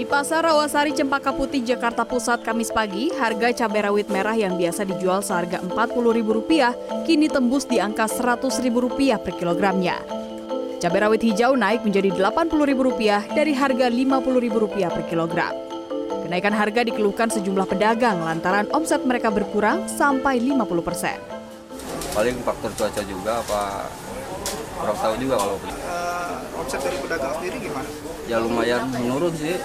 Di Pasar Rawasari Cempaka Putih, Jakarta Pusat, Kamis pagi, harga cabai rawit merah yang biasa dijual seharga Rp40.000 kini tembus di angka Rp100.000 per kilogramnya. Cabai rawit hijau naik menjadi Rp80.000 dari harga Rp50.000 per kilogram. Kenaikan harga dikeluhkan sejumlah pedagang lantaran omset mereka berkurang sampai 50 persen. paling faktor cuaca juga apa kurang tahu juga kalau Eh, omset dari pedagang sendiri gimana? ya lumayan menurun sih.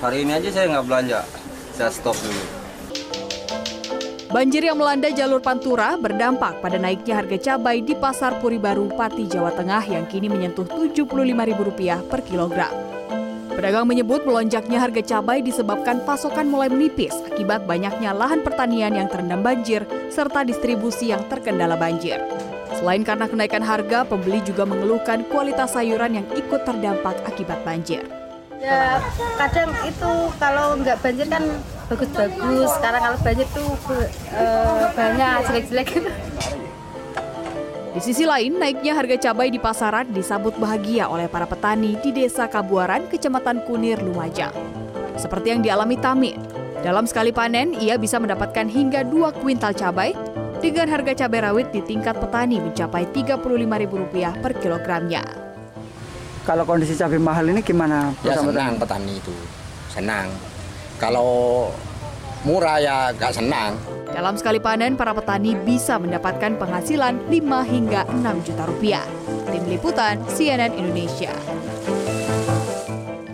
Hari ini aja saya nggak belanja saya stop dulu Banjir yang melanda jalur Pantura berdampak pada naiknya harga cabai di Pasar Puri Baru, Pati, Jawa Tengah yang kini menyentuh Rp75.000 per kilogram. Pedagang menyebut melonjaknya harga cabai disebabkan pasokan mulai menipis akibat banyaknya lahan pertanian yang terendam banjir serta distribusi yang terkendala banjir. Selain karena kenaikan harga, pembeli juga mengeluhkan kualitas sayuran yang ikut terdampak akibat banjir. Ya kadang itu kalau nggak banjir kan bagus-bagus. Sekarang kalau banjir tuh eh, banyak jelek-jelek. Di sisi lain, naiknya harga cabai di pasaran disambut bahagia oleh para petani di Desa Kabuaran, Kecamatan Kunir, Lumajang. Seperti yang dialami Tamin. Dalam sekali panen, ia bisa mendapatkan hingga 2 kuintal cabai dengan harga cabai rawit di tingkat petani mencapai Rp35.000 per kilogramnya. Kalau kondisi cabai mahal ini gimana? Ya senang petani itu, senang. Kalau murah ya gak senang. Dalam sekali panen, para petani bisa mendapatkan penghasilan 5 hingga 6 juta rupiah. Tim Liputan, CNN Indonesia.